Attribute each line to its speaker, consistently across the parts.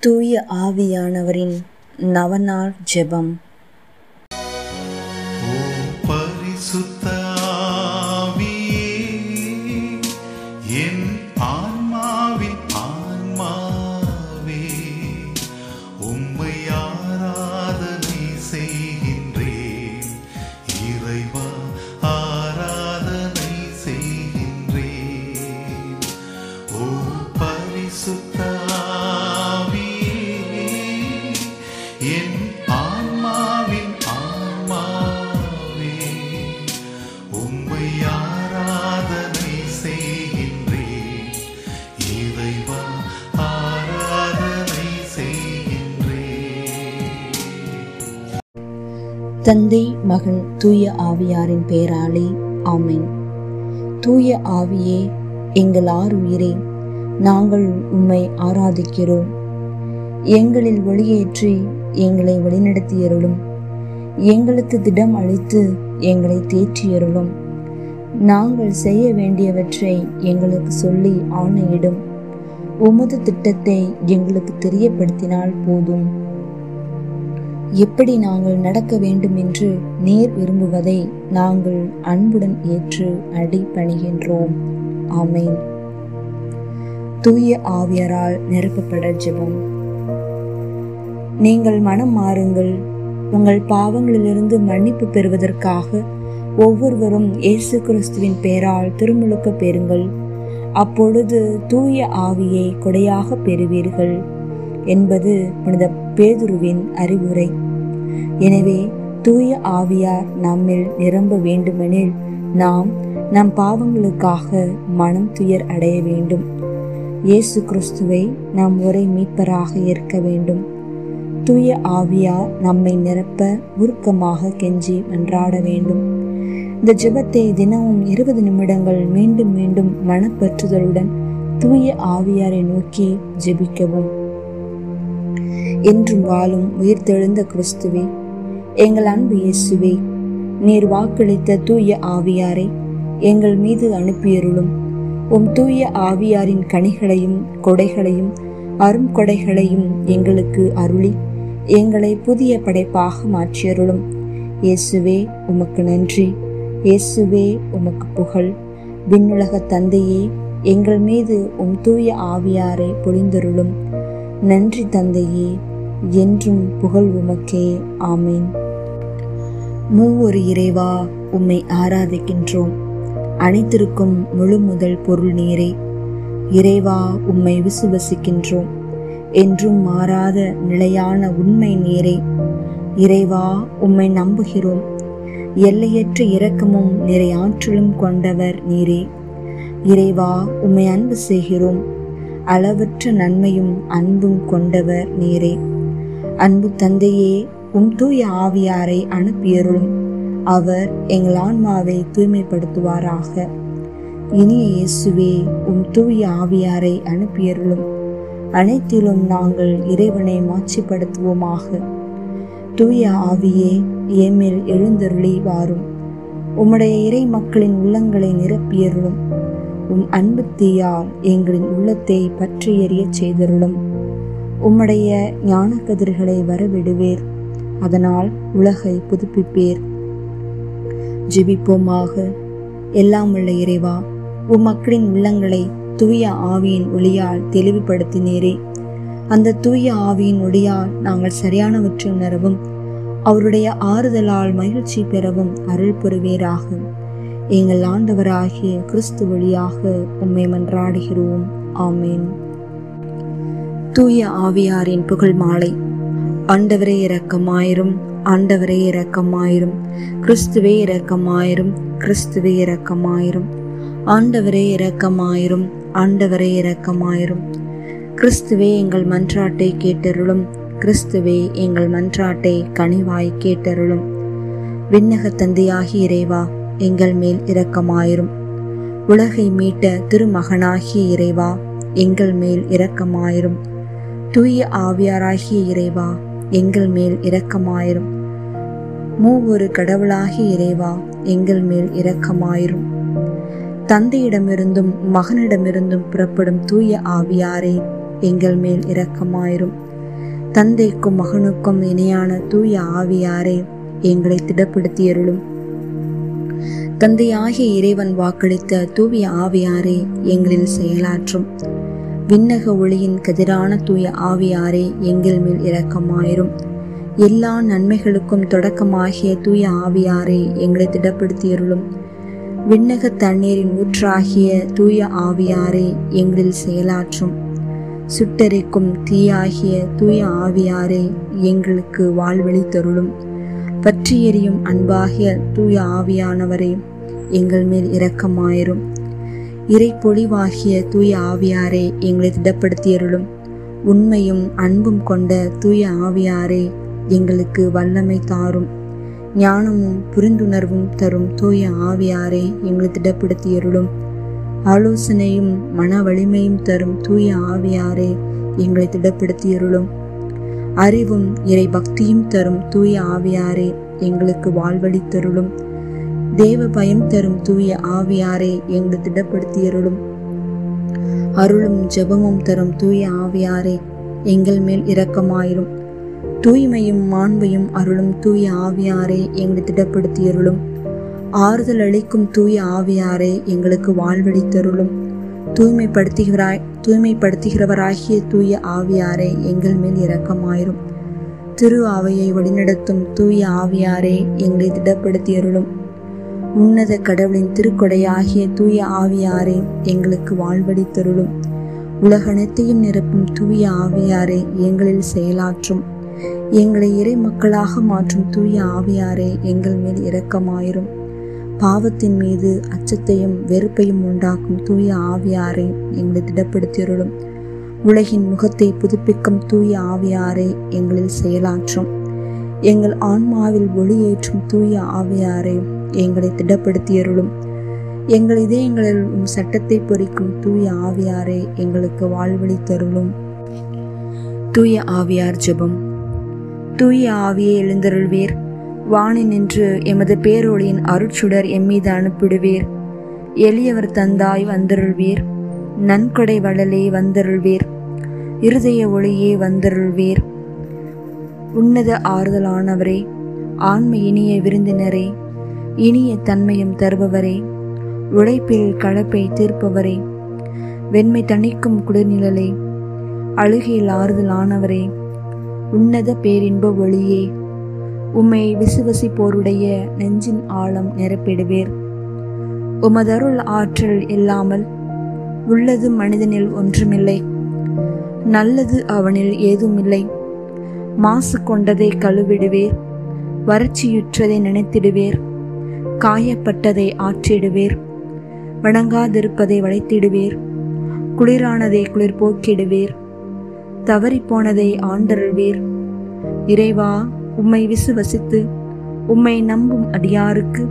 Speaker 1: தூய ஆவியானவரின் நவநாள் ஜெபம்.
Speaker 2: பரிசுத்த என் ஆன்மாவின் ஆன்மாவே, உம்மை ஆராதனை செய்கின்றேன். இறைவா, ஆராதனை செய்கின்றேன்.
Speaker 1: தந்தை மகன் தூய ஆவியாரின் பெயராலே ஆமேன் தூய ஆவியே எங்கள் ஆறு உயிரே நாங்கள் உம்மை ஆராதிக்கிறோம் எங்களில் ஒளியேற்றி எங்களை வழிநடத்தியருளும். எங்களுக்கு திடம் அளித்து எங்களை தேற்றியருளும். நாங்கள் செய்ய வேண்டியவற்றை எங்களுக்கு சொல்லி ஆணையிடும். உமது திட்டத்தை எங்களுக்கு தெரியப்படுத்தினால் போதும். எப்படி நாங்கள் நடக்க வேண்டும் என்று நேர் விரும்புவதை நாங்கள் அன்புடன் ஏற்று அடி பணிகின்றோம். ஆமேன். தூய ஆவியரால் நிரப்பப்பட ஜெபம். நீங்கள் மனம் மாறுங்கள். உங்கள் பாவங்களிலிருந்து மன்னிப்பு பெறுவதற்காக ஒவ்வொருவரும் இயேசு கிறிஸ்துவின் பெயரால் திருமுழுக்க பெறுங்கள். அப்பொழுது தூய ஆவியை கொடையாக பெறுவீர்கள் என்பது புனித பேதுருவின் அறிவுரை. எனவே தூய ஆவியார் நம்மில் நிரம்ப வேண்டுமெனில் நாம் நம் பாவங்களுக்காக மனம் துயர் அடைய வேண்டும். இயேசு கிறிஸ்துவை நாம் ஒரே மீட்பராக ஏற்க வேண்டும். தூய ஆவியார் நம்மை நிரப்ப உருக்கமாக கெஞ்சி மன்றாட வேண்டும். இந்த ஜெபத்தை தினமும் இருபது நிமிடங்கள் மீண்டும் மீண்டும் மனப்பற்றுதலுடன் தூய ஆவியாரை நோக்கி ஜெபிக்கவும். என்றும் வாழும் உயிர்த்தெழுந்த கிறிஸ்துவே எங்கள் அன்பு இயேசுவே நீர் வாக்களித்த தூய ஆவியாரை எங்கள் மீது அனுப்பியருளும். உம் தூய ஆவியாரின் கனிகளையும் கொடைகளையும் அரும் கொடைகளையும் எங்களுக்கு அருளி. எங்களை புதிய படைப்பாக மாற்றியருளும். இயேசுவே உமக்கு நன்றி. இயேசுவே உமக்கு புகழ். விண்ணுலக தந்தையே எங்கள் மீது உம் தூய ஆவியாரை பொழிந்தருளும். நன்றி தந்தையே என்றும் புகழ் உமக்கே. ஆமீன். மூவொரு இறைவா உம்மை ஆராதிக்கின்றோம். அனைத்திற்கும் முழு முதல் பொருள் நீரே. இறைவா உம்மை விசுவசிக்கின்றோம். என்றும் மாறாத நிலையான உண்மை நீரே. இறைவா உம்மை நம்புகிறோம். எல்லையற்ற இரக்கமும் நிறை ஆற்றலும் கொண்டவர் நீரே. இறைவா உம்மை அன்பு செய்கிறோம். அளவற்ற நன்மையும் அன்பும் கொண்டவர் நீரே. அன்பு தந்தையே உம் தூய ஆவியாரை அனுப்பியருளும். அவர் எங்கள் ஆன்மாவை தூய்மைப்படுத்துவாராக. இனிய இயேசுவே உம் தூய ஆவியாரை அனுப்பியருளும். அனைத்திலும் நாங்கள் இறைவனை மாட்சிப்படுத்துவோமாக. தூய ஆவியே ஏமேல் எழுந்தருளி வாரும் உம்முடைய இறை மக்களின் உள்ளங்களை நிரப்பியருளும். உம் அன்பு தீயால் எங்களின் உள்ளத்தை பற்றி எறியச் செய்தருளும். உம்முடைய ஞான கதிர்களை வரவிடுவேர். அதனால் உலகை புதுப்பிப்பேர். ஜெபிப்போமாக. எல்லாம் உள்ள இறைவா உம் மக்களின் உள்ளங்களை தூய ஆவியின் ஒளியால் தெளிவுபடுத்தினீரே. அந்த தூய ஆவியின் ஒளியால் நாங்கள் சரியானவற்றை உணரவும் அவருடைய ஆறுதலால் மகிழ்ச்சி பெறவும் அருள் புரிவீராக. எங்கள் ஆண்டவராகிய கிறிஸ்து வழியாக உம்மை மன்றாடுகிறோம். ஆமேன். தூய ஆவியாரின் புகழ் மாலை. ஆண்டவரே இரக்கமாயிரும் ஆண்டவரே இரக்கமாயிரும் கிறிஸ்துவே இரக்கமாயிரும் கிறிஸ்துவே இரக்கமாயிரும். ஆண்டவரே இரக்கமாயிரும் ஆண்டவரே இரக்கமாயிரும். கிறிஸ்துவே எங்கள் மன்றாட்டை கேட்டருளும். கிறிஸ்துவே எங்கள் மன்றாட்டை கனிவாய் கேட்டருளும். விண்ணக தந்தையாகி இறைவா எங்கள் மேல் இரக்கமாயிரும். உலகை மீட்ட திருமகனாகிய இறைவா எங்கள் மேல் இரக்கமாயிரும். தூய ஆவியாராகிய இறைவா எங்கள் மேல் இரக்கமாயிரும். மூவொரு கடவுளாகிய இறைவா எங்கள் மேல் இரக்கமாயிரும். தந்தையிடமிருந்தும் மகனிடமிருந்தும் புறப்படும் தூய ஆவியாரே எங்கள் மேல் இரக்கமாயிரும். தந்தைக்கும் மகனுக்கும் இணையான தூய ஆவியாரே எங்களை திடப்படுத்தியருளும். தந்தையாகிய இறைவன் வாக்களித்த தூய ஆவியாரே எங்களில் செயலாற்றும். விண்ணக ஒளியின் கதிரான தூய ஆவியாரே எங்கள் மேல் இரக்கமாயிரும். எல்லா நன்மைகளுக்கும் தொடக்கமாகிய தூய ஆவியாரே எங்களை திடப்படுத்தியருளும். விண்ணக தண்ணீரின் ஊற்றாகிய தூய ஆவியாரே எங்களில் செயலாற்றும். சுட்டரிக்கும் தீயாகிய தூய ஆவியாரே எங்களுக்கு வாழ்வழி தருளும். பற்றி எறியும் அன்பாகிய தூய ஆவியானவரே எங்கள் மேல் இரக்கமாயிரும். இறை பொழிவாகிய தூய ஆவியாரே எங்களை திடப்படுத்தியருளும். உண்மையும் அன்பும் கொண்ட தூய ஆவியாரே எங்களுக்கு வல்லமை தாரும். ஞானமும் புரிந்துணர்வும் தரும் தூய ஆவியாரே எங்களை திடப்படுத்தியருளும். ஆலோசனையும் மன வலிமையும் தரும் தூய ஆவியாரே எங்களை திடப்படுத்தியருளும். அறிவும் இறை பக்தியும் தரும் தூய ஆவியாரே எங்களுக்கு வாழ்வழி தருளும் தேவ பயம் தரும் தூய ஆவியாரே எங்களை திடப்படுத்தியருளும். அருளும் ஜெபமும் தரும் தூய ஆவியாரே எங்கள் மேல் இரக்கமாயிரும். தூய்மையும் மாண்பையும் அருளும் தூய ஆவியாரே எங்களை திடப்படுத்தியருளும். ஆறுதல் அளிக்கும் தூய ஆவியாரே எங்களுக்கு வாழ்வழித்தருளும் தூய்மைப்படுத்துகிறாய் தூய்மைப்படுத்துகிறவராகிய தூய ஆவியாரே எங்கள் மேல் இரக்கமாயிரும். திரு ஆவையை வழிநடத்தும் தூய ஆவியாரே எங்களை திடப்படுத்தியருளும். உன்னத கடவுளின் திருக்கொடையாகிய தூய ஆவியாரே எங்களுக்கு வாழ்வழித்தருளும் உலகனைத்தையும் நிரப்பும் தூய ஆவியாரே எங்களில் செயலாற்றும். எங்களை இறை மக்களாக மாற்றும் தூய ஆவியாரே எங்கள் மேல் இரக்கமாயிரும். பாவத்தின் மீது அச்சத்தையும் வெறுப்பையும் உண்டாக்கும் தூய ஆவியாரே எங்களை திடப்படுத்தியருளும். உலகின் முகத்தை புதுப்பிக்கும் தூய ஆவியாரே எங்களில் செயலாற்றும். எங்கள் ஆன்மாவில் ஒளியேற்றும் தூய ஆவியாரே எங்களை திடப்படுத்தியருளும். எங்கள் இதயங்களில் உம் சட்டத்தை பொறிக்கும் தூய ஆவியாரே எங்களுக்கு வாழ்வழி தருளும். தூய ஆவியார் ஜெபம். தூய ஆவியை எழுந்தருள்வீர். வாணி நின்று எமது பேரொளியின் அருட்சுடர் எம்மீது அனுப்பிடுவீர். எளியவர் தந்தாய் வந்தருள்வீர். நன்கொடை வளலே வந்தருள்வீர். இருதய ஒளியே வந்தருள்வீர். உன்னத ஆறுதலானவரே ஆண்மை இனிய விருந்தினரே இனிய தன்மையும் தருபவரே உழைப்பில் கலப்பை தீர்ப்பவரே வெண்மை தணிக்கும் குளிர்நிழலே அழுகையில் ஆறுதலானவரே உன்னத பேரின்ப ஒளியே உம்மை விசுவசிப்போருடைய நெஞ்சின் ஆழம் நிரப்பிடுவேர். உமதருள் ஆற்றல் இல்லாமல் உள்ளது மனிதனில் ஒன்றுமில்லை. நல்லது அவனில் ஏதுமில்லை. மாசு கொண்டதை கழுவிடுவேர். வறட்சியுற்றதை நினைத்திடுவேர். காயப்பட்டதை ஆற்றிடுவேர். வணங்காதிருப்பதை வளைத்திடுவேர். குளிரானதை குளிர் போக்கிடுவேர் தவறிப்போனதை ஆண்டருள்வீர். இறைவா உம்மை விசுவசித்து உம்மை நம்பும் அடியாருக்கு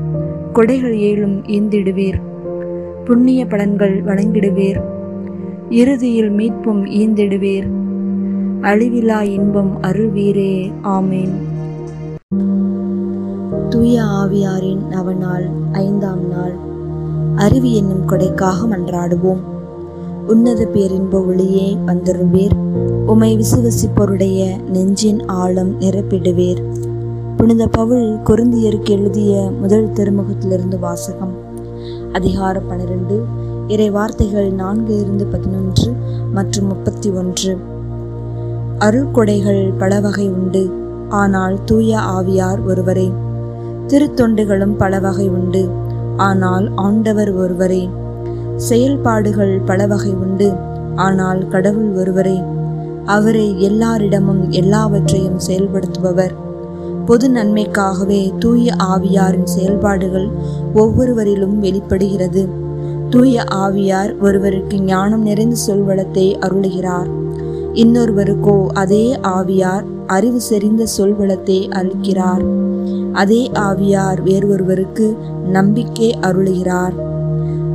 Speaker 1: கொடைகள் ஏழும் ஈந்திடுவீர் புண்ணிய பலன்கள் வழங்கிடுவீர். இறுதியில் மீட்பும் ஈந்திடுவீர். அழிவிலா இன்பம் அருள்வீரே ஆமேன். தூய ஆவியாரின் நவநாள் ஐந்தாம் நாள். அருவி என்னும் கொடைக்காக மன்றாடுவோம். உன்னத பேரின்ப ஒளியே வந்தருள்வீர். உமை விசுவசிப்போருடைய நெஞ்சின் ஆழம் நிரப்பிடுவீர். புனித பவுல் கொருந்தியருக்கு எழுதிய முதல் திருமுகத்திலிருந்து வாசகம். அதிகாரம் பனிரெண்டு இறை வார்த்தைகள் நான்கு இருந்து பதினொன்று மற்றும் முப்பத்தி ஒன்று அருள்கொடைகள் பல வகை உண்டு ஆனால் தூய ஆவியார் ஒருவரே. திருத்தொண்டுகளும் பல வகை உண்டு ஆனால் ஆண்டவர் ஒருவரே. செயல்பாடுகள் பல வகை உண்டு ஆனால் கடவுள் ஒருவரே. அவரே எல்லாரிடமும் எல்லாவற்றையும் செயல்படுத்துபவர். பொது நன்மைக்காகவே தூய ஆவியாரின் செயல்பாடுகள் ஒவ்வொருவரிலும் வெளிப்படுகிறது. தூய ஆவியார் ஒருவருக்கு ஞானம் நிறைந்த சொல்வளத்தை அருளுகிறார். இன்னொருவருக்கோ அதே ஆவியார் அறிவு செறிந்த சொல்வளத்தை அளிக்கிறார். அதே ஆவியார் வேறொருவருக்கு நம்பிக்கை அருளுகிறார்.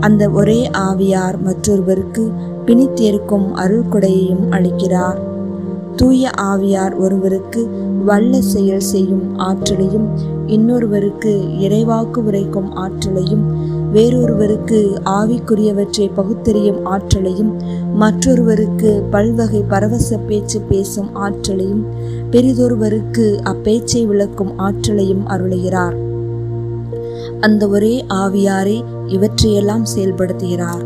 Speaker 1: அந்த ஒரே ஆவியார் மற்றொருவருக்கு பிணித்தேற்கும் அருள்கொடையையும் அளிக்கிறார். தூய ஆவியார் ஒருவருக்கு வல்ல செயல் செய்யும் ஆற்றலையும் இன்னொருவருக்கு இறைவாக்கு உரைக்கும் ஆற்றலையும் வேறொருவருக்கு ஆவிக்குரியவற்றை பகுத்தறியும் ஆற்றலையும் மற்றொருவருக்கு பல்வகை பரவச பேச்சு பேசும் ஆற்றலையும் பெரிதொருவருக்கு அப்பேச்சை விளக்கும் ஆற்றலையும் அருளுகிறார். அந்த ஒரே ஆவியாரே இவற்றையெல்லாம் செயல்படுத்துகிறார்.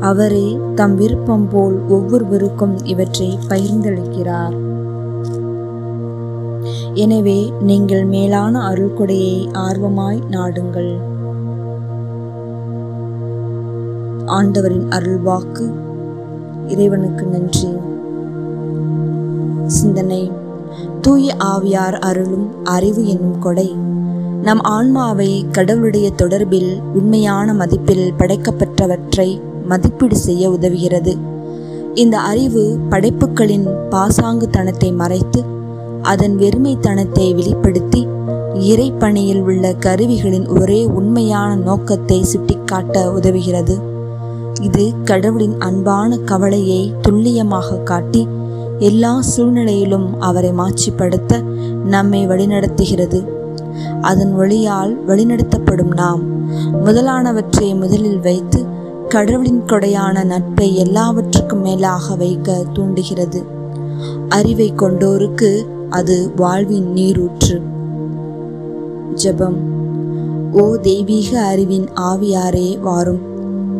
Speaker 1: அவரே தம் விருப்பம் போல் ஒவ்வொருவருக்கும் இவற்றை பகிர்ந்தளிக்கிறார். எனவே நீங்கள் மேலான அருள்கொடையை ஆர்வமாய் நாடுங்கள். ஆண்டவரின் அருள்வாக்கு இறைவனுக்கு நன்றி. சிந்தனை தூய ஆவியார் அருளும் அறிவு என்னும் கொடை நம் ஆன்மாவை கடவுளுடைய தொடர்பில் உண்மையான மதிப்பில் படைக்கப்பட்டவற்றை மதிப்பீடு செய்ய உதவுகிறது. இந்த அறிவு படைப்புகளின் பாசாங்குத்தனத்தை மறைத்து அதன் வெறுமைத்தனத்தை வெளிப்படுத்தி இறைப்பணியில் உள்ள கருவிகளின் ஒரே உண்மையான நோக்கத்தை சுட்டிக்காட்ட உதவுகிறது. இது கடவுளின் அன்பான கவலையை துல்லியமாக காட்டி எல்லா சூழ்நிலையிலும் அவரை மாட்சிப்படுத்த நம்மை வழிநடத்துகிறது. அதன் ஒளியால் வழிநடத்தப்படும் நாம் முதலானவற்றை முதலில் வைத்து கடவுளின் கொடையான நட்பை எல்லாவற்றுக்கும் மேலாக வைக்க தூண்டுகிறது. அறிவை கொண்டோருக்கு அது வாழ்வின் நீரூற்று. ஜெபம். ஓ தெய்வீக அறிவின் ஆவியாரே வாரும்.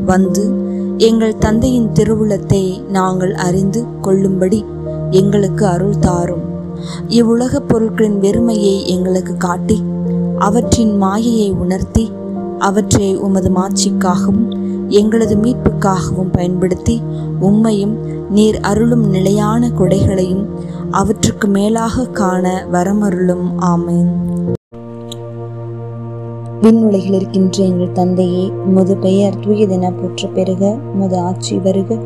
Speaker 1: வந்து எங்கள் தந்தையின் திருவுளத்தை நாங்கள் அறிந்து கொள்ளும்படி எங்களுக்கு அருள் தாரும். இவ்வுலகப் பொருட்களின் வெறுமையை எங்களுக்கு காட்டி அவற்றின் மாயையை உணர்த்தி அவற்றை உமது மாட்சிக்காகவும் எங்களது மீட்புக்காகவும் பயன்படுத்தி உம்மையும் நீர் அருளும் நிலையான கொடைகளையும் அவற்றுக்கு மேலாக காண வரமருளும். ஆமேன். விண்ணுலகில் இருக்கின்ற எங்கள் தந்தையே உமது பெயர் தூயதென போற்ற பெருக உமது ஆட்சி வருக.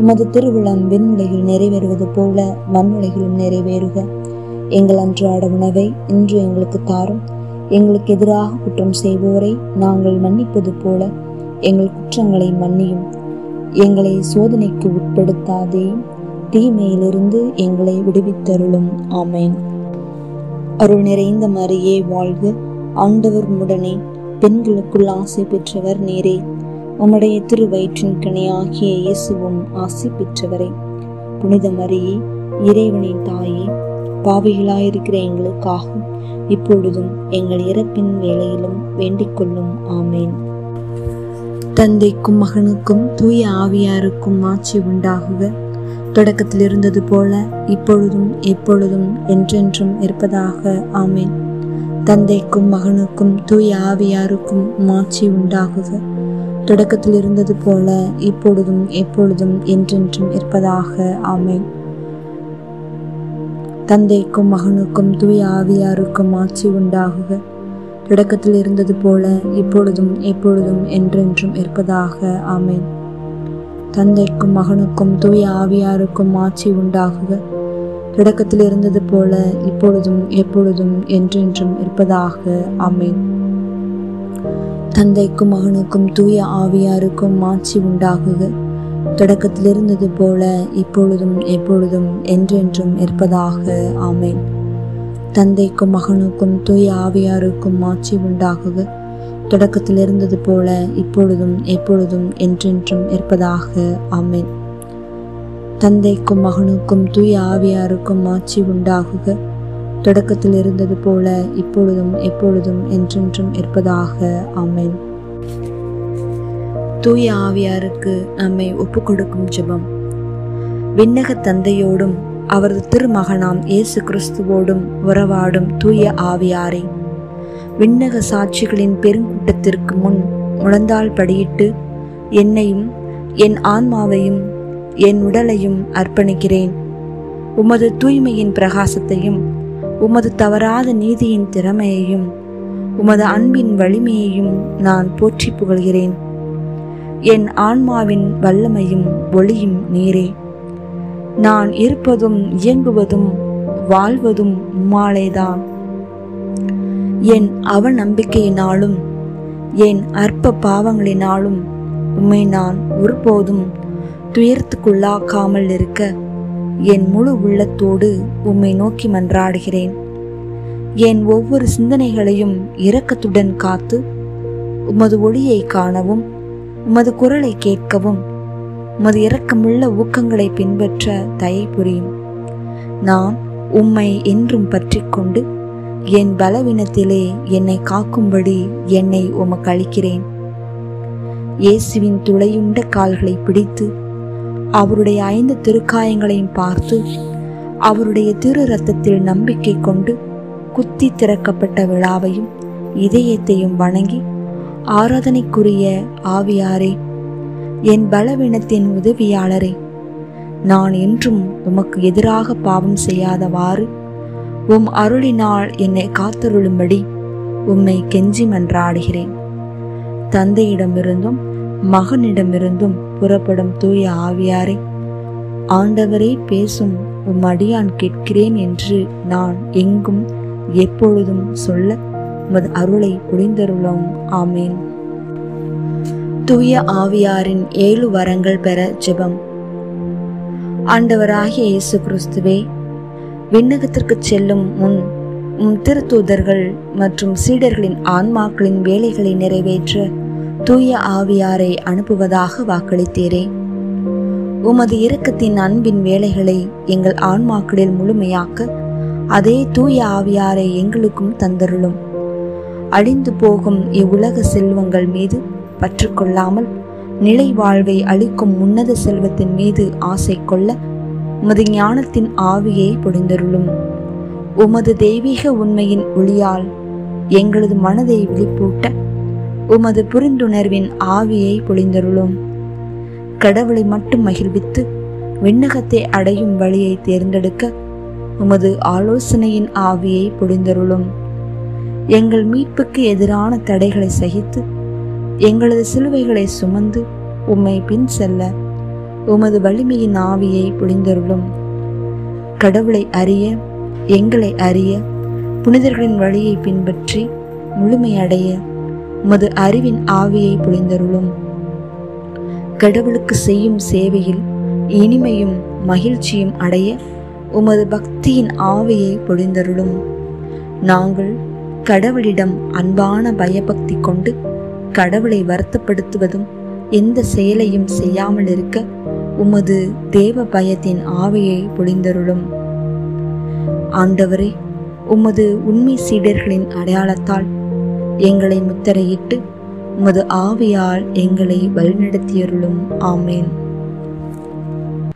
Speaker 1: உமது திருவிழம் விண்ணுலகில் நிறைவேறுவது போல மண்ணுலகிலும் நிறைவேறுக. எங்கள் அன்றாட உணவை இன்று எங்களுக்கு தாரும். எங்களுக்கு எதிராக குற்றம் செய்வோரை நாங்கள் மன்னிப்பது போல எங்கள் குற்றங்களை மன்னியும். எங்களை சோதனைக்கு உட்படுத்தாதே. தீமையிலிருந்து எங்களை விடுவித்தருளும். ஆமேன். அருள் நிறைந்த மரியே வாழ்க. ஆண்டவர் உடனே பெண்களுக்குள் ஆசை பெற்றவர் நேரே. உம்முடைய திருவயிற்றின் கனியாகிய இயேசுவும் ஆசை பெற்றவரே. புனித மரியே இறைவனின் தாயே பாவிகளாயிருக்கிற எங்களுக்காகும் இப்பொழுதும் எங்கள் இறப்பின் வேலையிலும் வேண்டிக் கொள்ளும் ஆமேன். தந்தைக்கும் மகனுக்கும் தூய ஆவியாருக்கும் ஆட்சி உண்டாகுக. தொடக்கத்தில் இருந்தது போல இப்பொழுதும் எப்பொழுதும் என்றென்றும் இருப்பதாக. ஆமேன். தந்தைக்கும் மகனுக்கும் தூய ஆவியாருக்கும் மாட்சி உண்டாகுக. தொடக்கத்தில் இருந்தது போல இப்பொழுதும் எப்பொழுதும் என்றென்றும் இருப்பதாக. ஆமேன். தந்தைக்கும் மகனுக்கும் தூய ஆவியாருக்கும் ஆட்சி உண்டாகுக. தொடக்கத்தில் இருந்தது போல இப்பொழுதும் எப்பொழுதும் என்றென்றும் இருப்பதாக. ஆமேன். தந்தைக்கும் மகனுக்கும் தூய ஆவியாருக்கும் ஆட்சி உண்டாகுக. தொடக்கத்தில் இருந்தது போல இப்பொழுதும் எப்பொழுதும் என்றென்றும் இருப்பதாக. ஆமேன். தந்தைக்கும் மகனுக்கும் தூய ஆவியாருக்கும் ஆட்சி உண்டாகுக. தொடக்கத்தில் இருந்தது போல இப்பொழுதும் எப்பொழுதும் என்றென்றும் இருப்பதாக. ஆமேன். தந்தைக்கும் மகனுக்கும் தூய ஆவியாருக்கும் ஆட்சி உண்டாகுக. தொடக்கத்தில் இருந்தது போல இப்பொழுதும் எப்பொழுதும் என்றென்றும் இருப்பதாக. ஆமேன். தந்தைக்கும் மகனுக்கும் தூய ஆவியாருக்கும் ஆட்சி உண்டாகுக. தொடக்கத்தில் இருந்தது போல இப்பொழுதும் எப்பொழுதும் என்றென்றும் இருப்பதாக. ஆமேன். தூய ஆவியாருக்கு நம்மை ஒப்புக்கொடுக்கும் ஜெபம். விண்ணக தந்தையோடும் அவரது திருமகனாம் இயேசு கிறிஸ்துவோடும் உறவாடும் தூய ஆவியாரை. விண்ணக சாட்சிகளின் பெருங்கூட்டத்திற்கு முன் முழந்தாள் படியிட்டு என்னையும் என் ஆன்மாவையும் என் உடலையும் அர்ப்பணிக்கிறேன். உமது தூய்மையின் பிரகாசத்தையும் உமது தவறாத நீதியின் திறமையையும் உமது அன்பின் வலிமையையும் நான் போற்றி புகழ்கிறேன். என் ஆன்மாவின் வல்லமையும் ஒளியும் நீரே. நான் இருப்பதும் இயங்குவதும் வாழ்வதும் உம்மாலேதான். என் அவநம்பிக்கையினாலும் என் அற்ப பாவங்களினாலும் உம்மை நான் ஒருபோதும் துயரத்துக்குள்ளாக்காமல் இருக்க என் முழு உள்ளத்தோடு உம்மை நோக்கி மன்றாடுகிறேன். என் ஒவ்வொரு சிந்தனைகளையும் இரக்கத்துடன் காத்து உமது ஒளியை காணவும் உமது குரலை கேட்கவும் உமது இரக்கமுள்ள ஊக்கங்களை பின்பற்ற தயை புரியும். நான் உம்மை என்றும் பற்றி கொண்டு என் பலவீனத்திலே என்னை காக்கும்படி என்னை உமக்கு அளிக்கிறேன். இயேசுவின் துளையுண்ட கால்களை பிடித்து அவருடைய ஐந்து திருக்காயங்களையும் பார்த்து அவருடைய திரு ரத்தத்தில் நம்பிக்கை கொண்டு குத்தி திறக்கப்பட்ட விழாவையும் இதயத்தையும் வணங்கி ஆராதனைக்குரிய ஆவியாரே என் பலவீனத்தின் உதவியாளரே நான் என்றும் உமக்கு எதிராக பாவம் செய்யாதவாறு உம் அருளினால் என்னை காத்தருளும்படி உம்மை கெஞ்சி மன்றாடுகிறேன். தந்தையிடமிருந்தும் மகனிடமிருந்தும் புறப்படும் தூய ஆவியாரே ஆண்டவரே பேசும் உம் அடியான் கேட்கிறேன் என்று நான் எங்கும் எப்பொழுதும் சொல்ல உமது அருளை புரிந்தருளும். ஆமேன். தூய ஆவியாரின் ஏழு வரங்கள் பெற ஜெபம். ஆண்டவராகிய இயேசு கிறிஸ்துவே விண்ணகத்திற்கு செல்லும் முன் உம் திருத்தூதர்கள் மற்றும் சீடர்களின் ஆன்மாக்களின் வேலைகளை நிறைவேற்ற தூய ஆவியாரை அனுப்புவதாக வாக்களித்தீரே. உமது இரக்கத்தின் அன்பின் வேலைகளை எங்கள் ஆன்மாக்களில் முழுமையாக்க அதே தூய ஆவியாரை எங்களுக்கும் தந்தருளும். அழிந்து போகும் இவ்வுலக செல்வங்கள் மீது பற்றுக்கொள்ளாமல் நிலை வாழ்வை அளிக்கும் உன்னத செல்வத்தின் மீது ஆசை கொள்ள உமது ஞானத்தின் ஆவியை பொழிந்தருளும். உமது தெய்வீக உண்மையின் ஒளியால் எங்களது மனதை விழிப்பூட்ட உமது புரிந்துணர்வின் ஆவியை பொழிந்தருளும். கடவுளை மட்டும் மகிழ்வித்து விண்ணகத்தை அடையும் வழியை தேர்ந்தெடுக்க உமது ஆலோசனையின் ஆவியை பொழிந்தருளும். எங்கள் மீட்புக்கு எதிரான தடைகளை சகித்து எங்களது சிலுவைகளை சுமந்து உம்மை பின் செல்ல உமது வலிமையின் ஆவியை பொழிந்தருளும் கடவுளை அறிய எங்களை அறிய புனிதர்களின் வழியை பின்பற்றி முழுமையடைய உமது அறிவின் ஆவியை பொழிந்தருளும் கடவுளுக்கு செய்யும் சேவையில் இனிமையும் மகிழ்ச்சியும் அடைய உமது பக்தியின் ஆவியை பொழிந்தருளும் நாங்கள் கடவுளிடம் அன்பான பயபக்தி கொண்டு கடவுளை வருத்தப்படுத்துவதும் எந்த செயலையும் செய்யாமல் இருக்க உமது தேவ பயத்தின் ஆவியை பொழிந்தருளும். ஆண்டவரே உமது உண்மை சீடர்களின் அடையாளத்தால் எங்களை முத்திரையிட்டு உமது ஆவியால் எங்களை வழிநடத்தியருளும். ஆமேன்.